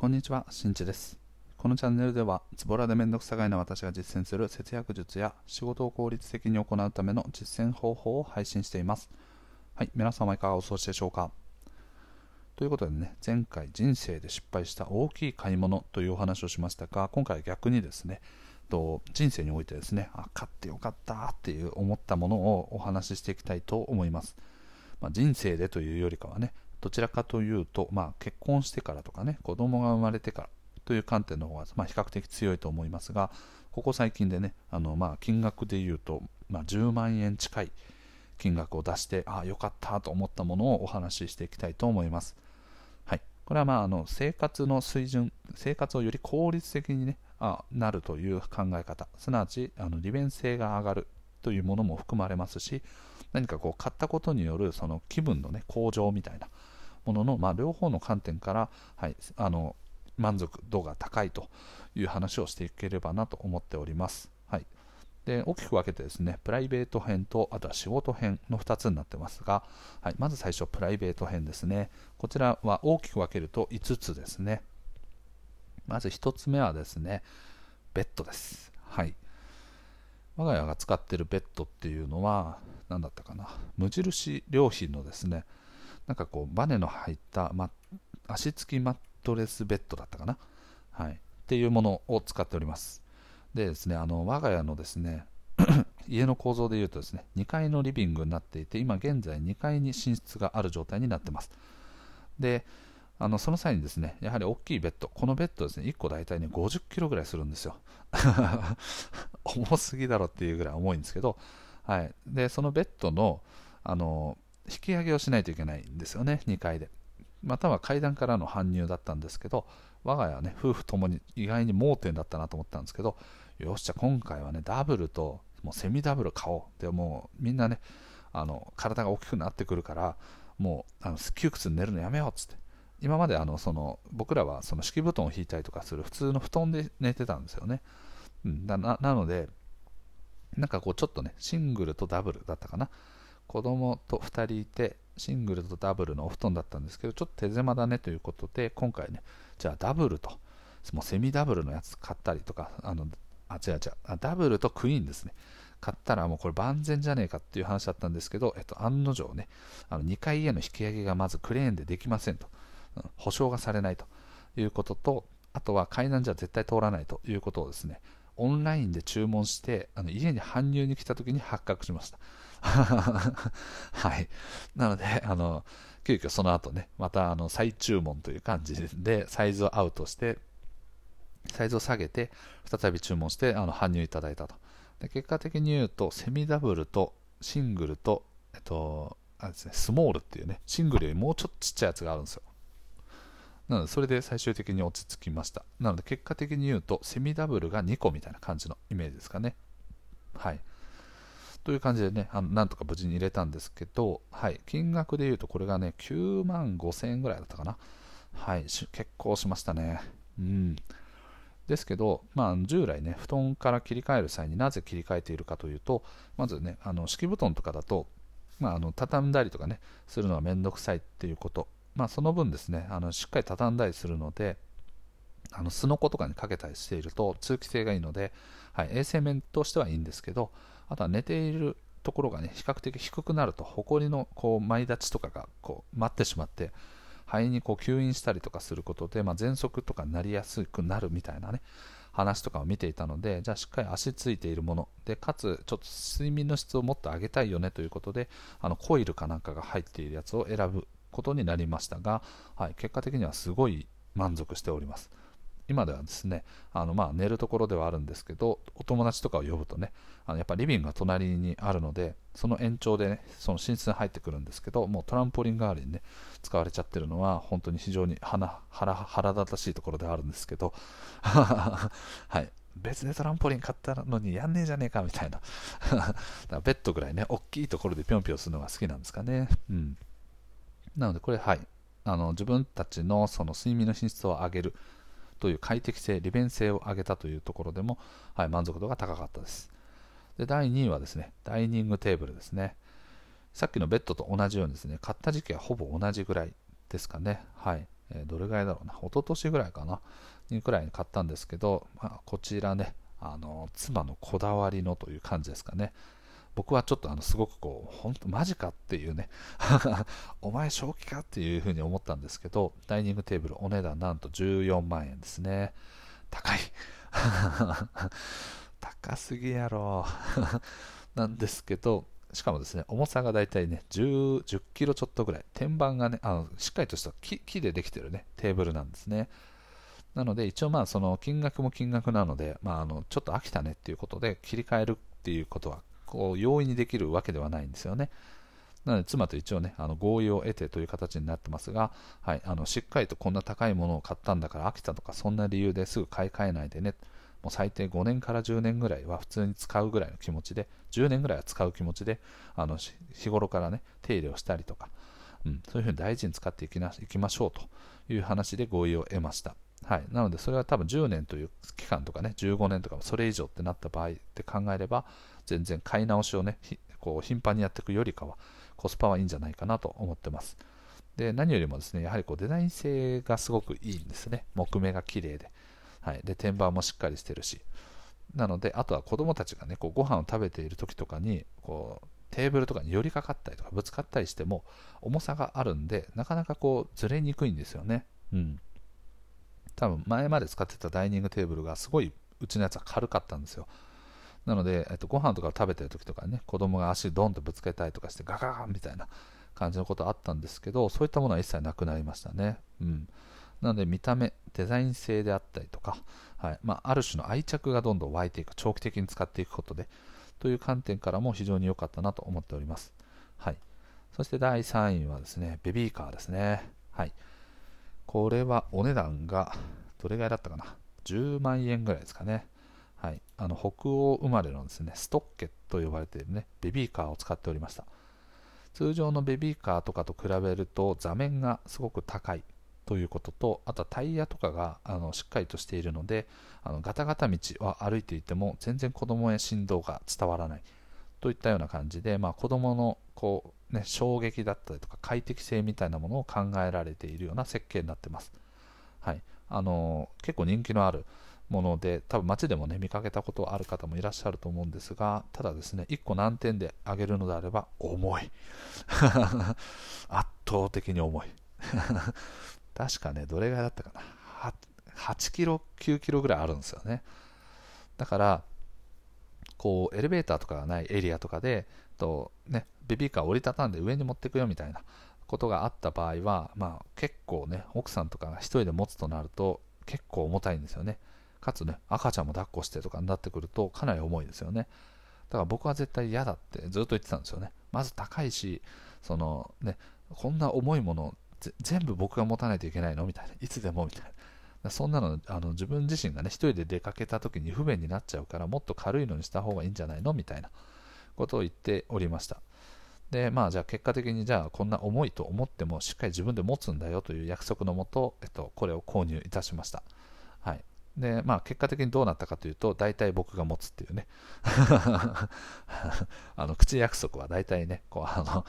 こんにちは、しんちです。このチャンネルでは、ズボラでめんどくさがいな私が実践する節約術や仕事を効率的に行うための実践方法を配信しています。はい、皆様いかがお過ごしでしょうかということでね、前回人生で失敗した大きい買い物というお話をしましたが、今回は逆にですね、と人生においてですね、あ、買ってよかったっていう思ったものをお話ししていきたいと思います。まあ、人生でというよりかはね、どちらかというと、まあ、結婚してからとかね、子供が生まれてからという観点の方が、まあ、比較的強いと思いますが、ここ最近でね、あのまあ、金額で言うと、まあ、10万円近い金額を出して、ああ、よかったと思ったものをお話ししていきたいと思います。はい、これはまああの生活の水準、生活をより効率的に、ね、あなるという考え方、すなわちあの利便性が上がるというものも含まれますし、何かこう買ったことによるその気分の、ね、向上みたいなものの、まあ、両方の観点から、はい、あの満足度が高いという話をしていければなと思っております。はい、で大きく分けてですねプライベート編とあとは仕事編の2つになってますが、はい、まず最初プライベート編ですね。こちらは大きく分けると5つですね。まず1つ目はですねベッドです。はい。我が家が使っているベッドっていうのは何だったかな。無印良品のですねなんかこうバネの入った、ま、足つきマットレスベッドだったかな、はい、っていうものを使っております。でですねあの我が家のですね 家の構造でいうとですね2階のリビングになっていて今現在2階に寝室がある状態になってます。であのその際にですねやはり大きいベッドこのベッドですね1個大体ね50キロぐらいするんですよ。重すぎだろっていうぐらい重いんですけど、はい、でそのベッドのあの引き上げをしないといけないんですよね、2階で。または階段からの搬入だったんですけど、我が家はね、夫婦ともに意外に盲点だったなと思ったんですけど、よっし、ゃ今回はね、ダブルともうセミダブル買おう。でもうみんなね、あの体が大きくなってくるから、もうあの窮屈に寝るのやめようっつって。今まであのその僕らはその敷布団を引いたりとかする普通の布団で寝てたんですよね。うん、ななので、なんかこうちょっとね、シングルとダブルだったかな。子供と2人いてシングルとダブルのお布団だったんですけどちょっと手狭だねということで今回ねじゃあダブルともうセミダブルのやつ買ったりとかあのあ違う違うあダブルとクイーンですね。買ったらもうこれ万全じゃねえかっていう話だったんですけど、えっと、案の定ねあの2階への引き上げがまずクレーンでできませんと、うん、保証がされないと。いうこととあとは階段じゃ絶対通らないということをですねオンラインで注文してあの家に搬入に来た時に発覚しました。はい。なので、あの、急遽その後ね、またあの再注文という感じで、サイズをアウトして、サイズを下げて、再び注文してあの搬入いただいたと。で結果的に言うと、セミダブルとシングルと、えっと、あれですね、スモールっていうね、シングルよりもうちょっとちっちゃいやつがあるんですよ。なので、それで最終的に落ち着きました。なので、結果的に言うと、セミダブルが2個みたいな感じのイメージですかね。はい。という感じでね、あのなんとか無事に入れたんですけど、はい、金額で言うとこれがね、9万5000円ぐらいだったかな。はい、結構しましたね。うん。ですけど、まあ、従来ね、布団から切り替える際になぜ切り替えているかというと、まずね、あの敷布団とかだと、まあ、あの畳んだりとかね、するのはめんどくさいっていうこと、まあ、その分ですね、あのしっかり畳んだりするので、あのすのことかにかけたりしていると通気性がいいので、はい、衛生面としてはいいんですけど、あとは寝ているところがね、比較的低くなると、ほこりのこう舞立ちとかがこう待ってしまって、肺にこう吸引したりとかすることで、まあ、喘息とかになりやすくなるみたいなね、話とかを見ていたので、じゃあしっかり足ついているもので、かつちょっと睡眠の質をもっと上げたいよねということで、あのコイルかなんかが入っているやつを選ぶことになりましたが、はい、結果的にはすごい満足しております。今ではですねあのまあ寝るところではあるんですけどお友達とかを呼ぶとねあのやっぱリビングが隣にあるのでその延長でねその寝室に入ってくるんですけどもうトランポリン代わりにね使われちゃってるのは本当に非常に腹腹立たしいところではあるんですけど はい。別でトランポリン買ったのにやんねえじゃねえかみたいな。ベッドぐらいね大きいところでぴょんぴょんするのが好きなんですかね。うん。なのでこれはい。あの自分たちのその睡眠の品質を上げるという快適性、利便性を上げたというところでも、はい、満足度が高かったです。で第2位はですね、ダイニングテーブルですね。さっきのベッドと同じようにですね、買った時期はほぼ同じぐらいですかね。はい。えー、どれぐらいだろうな、一昨年ぐらいかな、にくらいに買ったんですけど、まあ、こちらね、あの妻のこだわりのという感じですかね。僕はちょっとあのすごくこう、本当マジかっていうね お前正気かっていうふうに思ったんですけど、ダイニングテーブルお値段なんと14万円ですね。高い 高すぎやろ なんですけど、しかもですね、重さがだいたいね、10, 10キロちょっとぐらい、天板がね、あのしっかりとした木木でできてるね、テーブルなんですね。なので、一応まあ、その金額も金額なので、まあ、あのちょっと飽きたねっていうことで切り替えるっていうことは、こう、容易にできるわけではないんですよね。なので、妻と一応ね、あの合意を得てという形になってますが、はい、あのしっかりとこんな高いものを買ったんだから飽きたとか、そんな理由ですぐ買い替えないでね。もう最低5年から10年ぐらいは普通に使うぐらいの気持ちで、10年ぐらいは使う気持ちで、あの日頃からね、手入れをしたりとか、うん、そういうふうに大事に使っていきないきましょうという話で合意を得ました。はい、なので、それは多分10年という期間とかね、15年とかそれ以上ってなった場合って考えれば、全然買い直しをね、こう頻繁にやっていくよりかは、コスパはいいんじゃないかなと思ってます。で、何よりもですね、やはりこうデザイン性がすごくいいんですね。木目が綺麗で。はい、で天板もしっかりしてるしなのであとは子供たちがねこうご飯を食べている時とかにこうテーブルとかに寄りかかったりとかぶつかったりしても重さがあるんでなかなかこうずれにくいんですよねうん多分前まで使ってたダイニングテーブルがすごいうちのやつは軽かったんですよなので、えっと、ご飯とか食べてる時とかね子供が足ドンとぶつけたりとかしてガガガンみたいな感じのことあったんですけどそういったものは一切なくなりましたねうんなので見た目、デザイン性であったりとか、はいまあ、ある種の愛着がどんどん湧いていく、長期的に使っていくことで、という観点からも非常に良かったなと思っております。はい、そして第3位はですね、ベビーカーですね。はい、これはお値段がどれぐらいだったかな、10万円ぐらいですかね。はい、あの北欧生まれのですねストッケと呼ばれているねベビーカーを使っておりました。通常のベビーカーとかと比べると座面がすごく高いということとあとはタイヤとかがあのしっかりとしているのであのガタガタ道は歩いていても全然子供へ振動が伝わらない。といったような感じで、まあ、子供のこう、ね、衝撃だったりとか快適性みたいなものを考えられているような設計になってます、はい。あの結構人気のあるもので多分街でもね見かけたことある方もいらっしゃると思うんですがただですね1個難点で挙げるのであれば重い 圧倒的に重い 確かね、どれぐらいだったかな。8キロ、9キロぐらいあるんですよね。だから、こう、エレベーターとかがないエリアとかで、とね、ベビーカー折りたたんで上に持っていくよみたいなことがあった場合は、まあ、結構ね、奥さんとかが1人で持つとなると、結構重たいんですよね。かつね、赤ちゃんも抱っこしてとかになってくると、かなり重いですよね。だから僕は絶対嫌だってずっと言ってたんですよね。まず高いし、そのね、こんな重いもの全部僕が持たないといけないの？みたいな。いつでもみたいな。そんなのあの自分自身がね、一人で出かけた時に不便になっちゃうから、もっと軽いのにした方がいいんじゃないの？みたいなことを言っておりました。で、まあ、じゃあ結果的に、じゃあこんな重いと思っても、しっかり自分で持つんだよという約束のもと、えっと、これを購入いたしました。で、まあ、結果的にどうなったかというと、大体僕が持つっていうね。あの口約束は大体ね、こう、あの、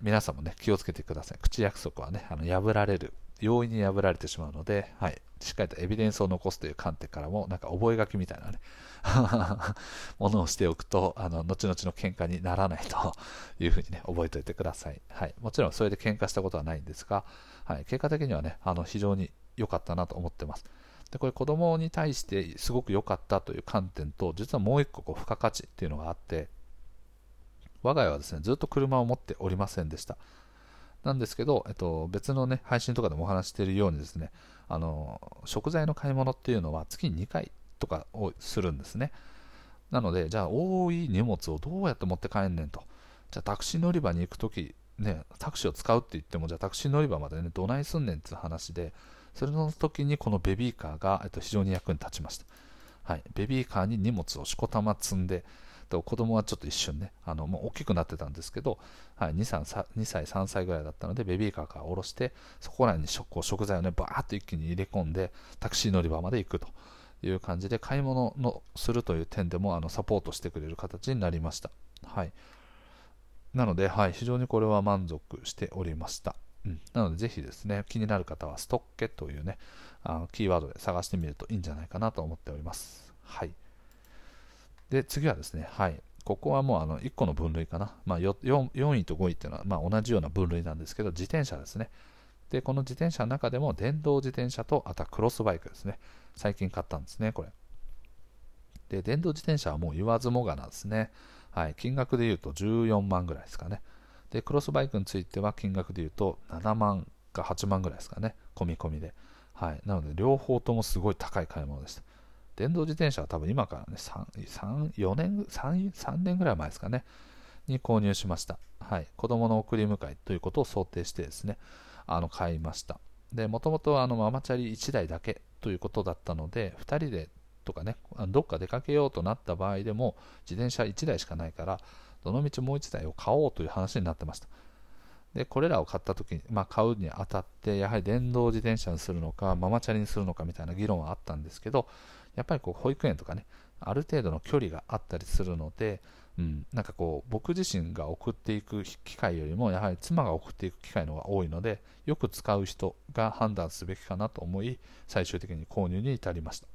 皆さんもね、気をつけてください。口約束はね、あの破られる、容易に破られてしまうので、はい、しっかりとエビデンスを残すという観点からも、なんか覚書みたいなね、ものをしておくと、あの、後々の喧嘩にならないというふうにね、覚えておいてください。はい。もちろんそれで喧嘩したことはないんですが、はい、結果的にはね、あの、非常に良かったなと思ってます。で、これ子供に対してすごく良かったという観点と、実はもう一個こう付加価値っていうのがあって、我が家はですね、ずっと車を持っておりませんでした。なんですけど、えっと、別のね、配信とかでもお話しているようにですね、あの、食材の買い物っていうのは月に2回とかをするんですね。なので、じゃあ、多い荷物をどうやって持って帰んねんと。じゃあ、タクシー乗り場に行くとき、ね、タクシーを使うって言っても、じゃあタクシー乗り場までね、どないすんねんっていう話で、それの時にこのベビーカーが、えっと、非常に役に立ちました。はい、ベビーカーに荷物をしこたま積んで、と子供はちょっと一瞬ね、あのもう大きくなってたんですけど、はい、2, 3 2歳、3歳ぐらいだったので、ベビーカーから下ろして、そこらに食食材をね、バーっと一気に入れ込んで、タクシー乗り場まで行くという感じで、買い物のするという点でもあのサポートしてくれる形になりました。はい。なので、はい、非常にこれは満足しておりました。うん、なのでぜひですね、気になる方はストッケというね、あのキーワードで探してみるといいんじゃないかなと思っております。はい。で、次はですね、はい。ここはもうあの1個の分類かな。まあ、4, 4位と5位っていうのはま同じような分類なんですけど、自転車ですね。で、この自転車の中でも電動自転車と、あとはクロスバイクですね。最近買ったんですね、これ。で、電動自転車はもう言わずもがなですね。はい。金額で言うと14万ぐらいですかね。で、クロスバイクについては金額で言うと7万か8万ぐらいですかね。込み込みで。はい。なので、両方ともすごい高い買い物でした。電動自転車は多分今からね、3、3 4年3、3年ぐらい前ですかね。に購入しました。はい。子供の送り迎えということを想定してですね、あの、買いました。で、もともとあの、ママチャリ1台だけということだったので、2人でとかね、どっか出かけようとなった場合でも、自転車1台しかないから、どのみちもう1台を買おうという話になってました。で、これらを買った時に、まあ、買うにあたって、やはり電動自転車にするのか、ママチャリにするのかみたいな議論はあったんですけど、やっぱりこう保育園とかね、ある程度の距離があったりするので、うん、なんかこう僕自身が送っていく機会よりもやはり妻が送っていく機会の方が多いのでよく使う人が判断すべきかなと思い最終的に購入に至りました、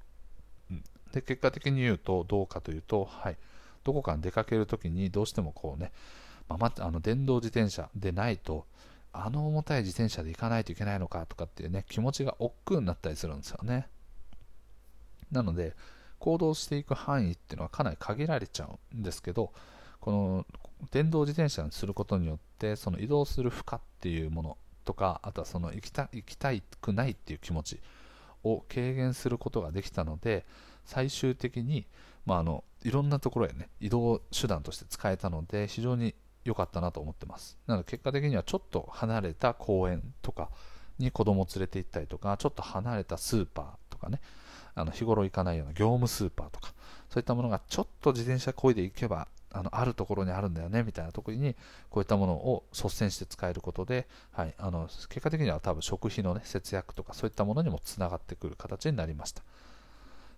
うん、で結果的に言うとどうかというと、はい、どこかに出かけるときにどうしてもこうね、まあ、あの電動自転車でないとあの重たい自転車で行かないといけないのかとかっていうね気持ちが億劫になったりするんですよね。なので行動していく範囲っていうのはかなり限られちゃうんですけどこの電動自転車にすることによってその移動する負荷っていうものとかあとはその行きた行きたくないっていう気持ちを軽減することができたので最終的にまあ、あのいろんなところへね移動手段として使えたので非常に良かったなと思ってます。なので結果的にはちょっと離れた公園とかに子供を連れて行ったりとかちょっと離れたスーパーとかねあの日頃行かないような業務スーパーとかそういったものがちょっと自転車こいで行けばあのあるところにあるんだよねみたいな時にこういったものを率先して使えることで、はい、あの結果的には多分食費の、ね、節約とかそういったものにもつながってくる形になりました。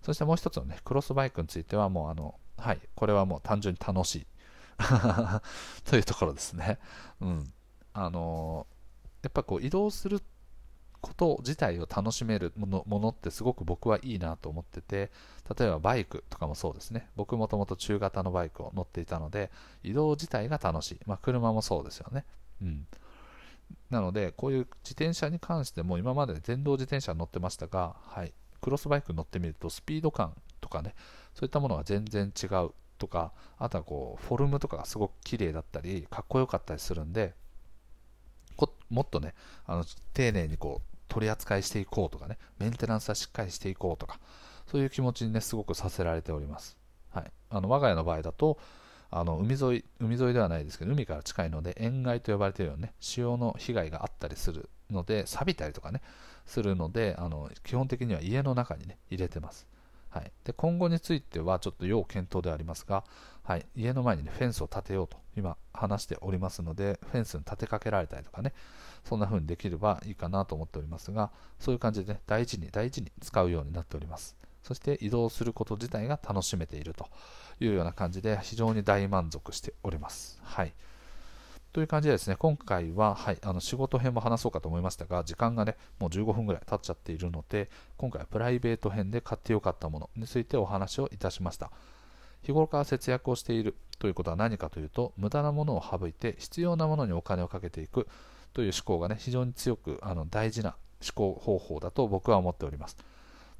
そしてもう一つのね、クロスバイクについてはもうあの、はい、これはもう単純に楽しい というところですね。うん。あのやっぱこう移動すること自体を楽しめるものものってすごく僕はいいなと思ってて、例えばバイクとかもそうですね。僕もともと中型のバイクを乗っていたので、移動自体が楽しい。まあ車もそうですよね。うん。なので、こういう自転車に関しても今まで電動自転車乗ってましたが、はい、クロスバイク乗ってみるとスピード感とかねそういったものが全然違うとかあとはこうフォルムとかがすごく綺麗だったりかっこよかったりするんでもっとねあの丁寧にこう取り扱いしていこうとかねメンテナンスはしっかりしていこうとかそういう気持ちにねすごくさせられております、はい、あの我が家の場合だとあの海沿い海沿いではないですけど海から近いので塩害と呼ばれているようなね潮の被害があったりするので錆びたりとかねするのであの基本的には家の中にね入れてます。はい、で今後についてはちょっと要検討でありますが、はい、家の前に、ね、フェンスを建てようと今話しておりますのでフェンスに立てかけられたりとかねそんな風にできればいいかなと思っておりますがそういう感じで、ね、大事に大事に使うようになっております。そして移動すること自体が楽しめているというような感じで非常に大満足しております。はい。という感じでですね、今回は、はい、あの仕事編も話そうかと思いましたが、時間がね、もう15分ぐらい経っちゃっているので、今回はプライベート編で買ってよかったものについてお話をいたしました。日頃から節約をしているということは何かというと、無駄なものを省いて必要なものにお金をかけていくという思考がね、非常に強くあの大事な思考方法だと僕は思っております。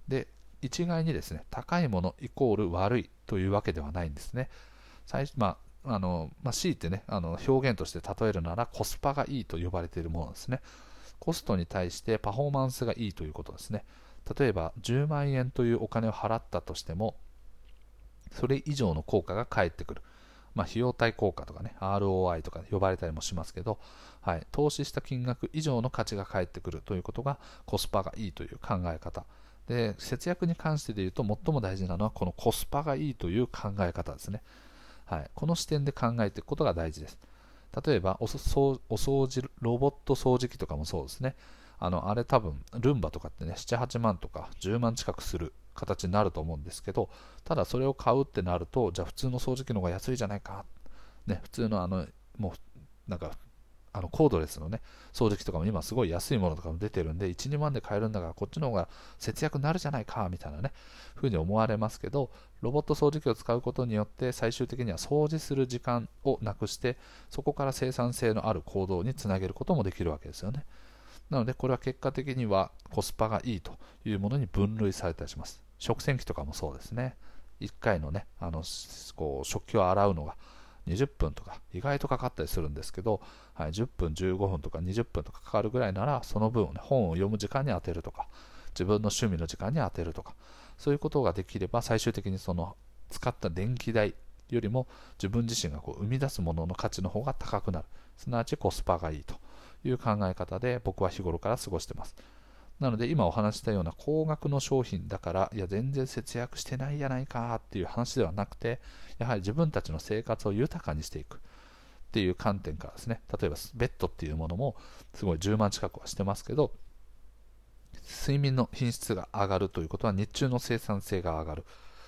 で、一概にですね、高いものイコール悪いというわけではないんですね。最まああの、まあ、強いてね、あの表現として例えるならコスパがいいと呼ばれているものですね。コストに対してパフォーマンスがいいということですね。例えば10万円というお金を払ったとしても、それ以上の効果が返ってくる。まあ、費用対効果とかね、ROI とか呼ばれたりもしますけど、はい、投資した金額以上の価値が返ってくるということがコスパがいいという考え方。で、節約に関してで言うと最も大事なのはこのコスパがいいという考え方ですね。はい、この視点で考えていくことが大事です。例えばお掃除、ロボット掃除機とかもそうですね。あのあれ多分、ルンバとかってね、7、8万とか10万近くする形になると思うんですけど、ただそれを買うってなると、じゃあ普通の掃除機の方が安いじゃないか。ね、普通のあの、もう、なんか、あのコードレスのね、掃除機とかも今すごい安いものとかも出てるんで、1、2万で買えるんだから、こっちの方が節約になるじゃないか、みたいなね、ふうに思われますけど、ロボット掃除機を使うことによって、最終的には掃除する時間をなくして、そこから生産性のある行動につなげることもできるわけですよね。なので、これは結果的にはコスパがいいというものに分類されたりします。食洗機とかもそうですね。1回のね、あのこう食器を洗うのが20分とか意外とかかったりするんですけど、はい、10分、15分とか20分とかかかるぐらいなら、その分を、ね、本を読む時間に当てるとか、自分の趣味の時間に当てるとか、そういうことができれば、最終的にその使った電気代よりも自分自身がこう生み出すものの価値の方が高くなる。すなわちコスパがいいという考え方で僕は日頃から過ごしてます。なので今お話したような高額の商品だから、いや全然節約してないやないかっていう話ではなくて、やはり自分たちの生活を豊かにしていくっていう観点からですね、例えばベッドっていうものもすごい10万近くはしてますけど、睡眠の品質が上がるということは日中の生産性が上がる。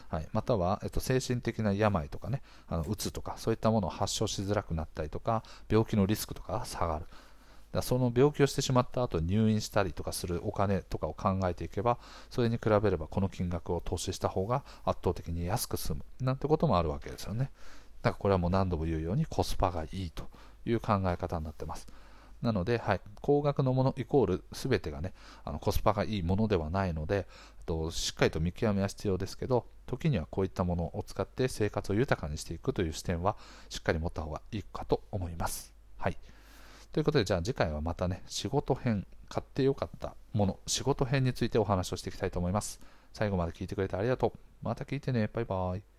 はい、または、えっと、精神的な病とかね、あのうつとか、そういったものを発症しづらくなったりとか、病気のリスクとかが下がる。だその病気をしてしまった後入院したりとかするお金とかを考えていけばそれに比べればこの金額を投資した方が圧倒的に安く済むなんてこともあるわけですよね。だからこれはもう何度も言うようにコスパがいいという考え方になってます。なので、はい、高額のものイコール全てがねあのコスパがいいものではないのでとしっかりと見極めは必要ですけど時にはこういったものを使って生活を豊かにしていくという視点はしっかり持った方がいいかと思います。はい。ということで、じゃあ次回はまたね、仕事編、買ってよかったもの、仕事編についてお話をしていきたいと思います。最後まで聞いてくれてありがとう。また聞いてね。バイバイ。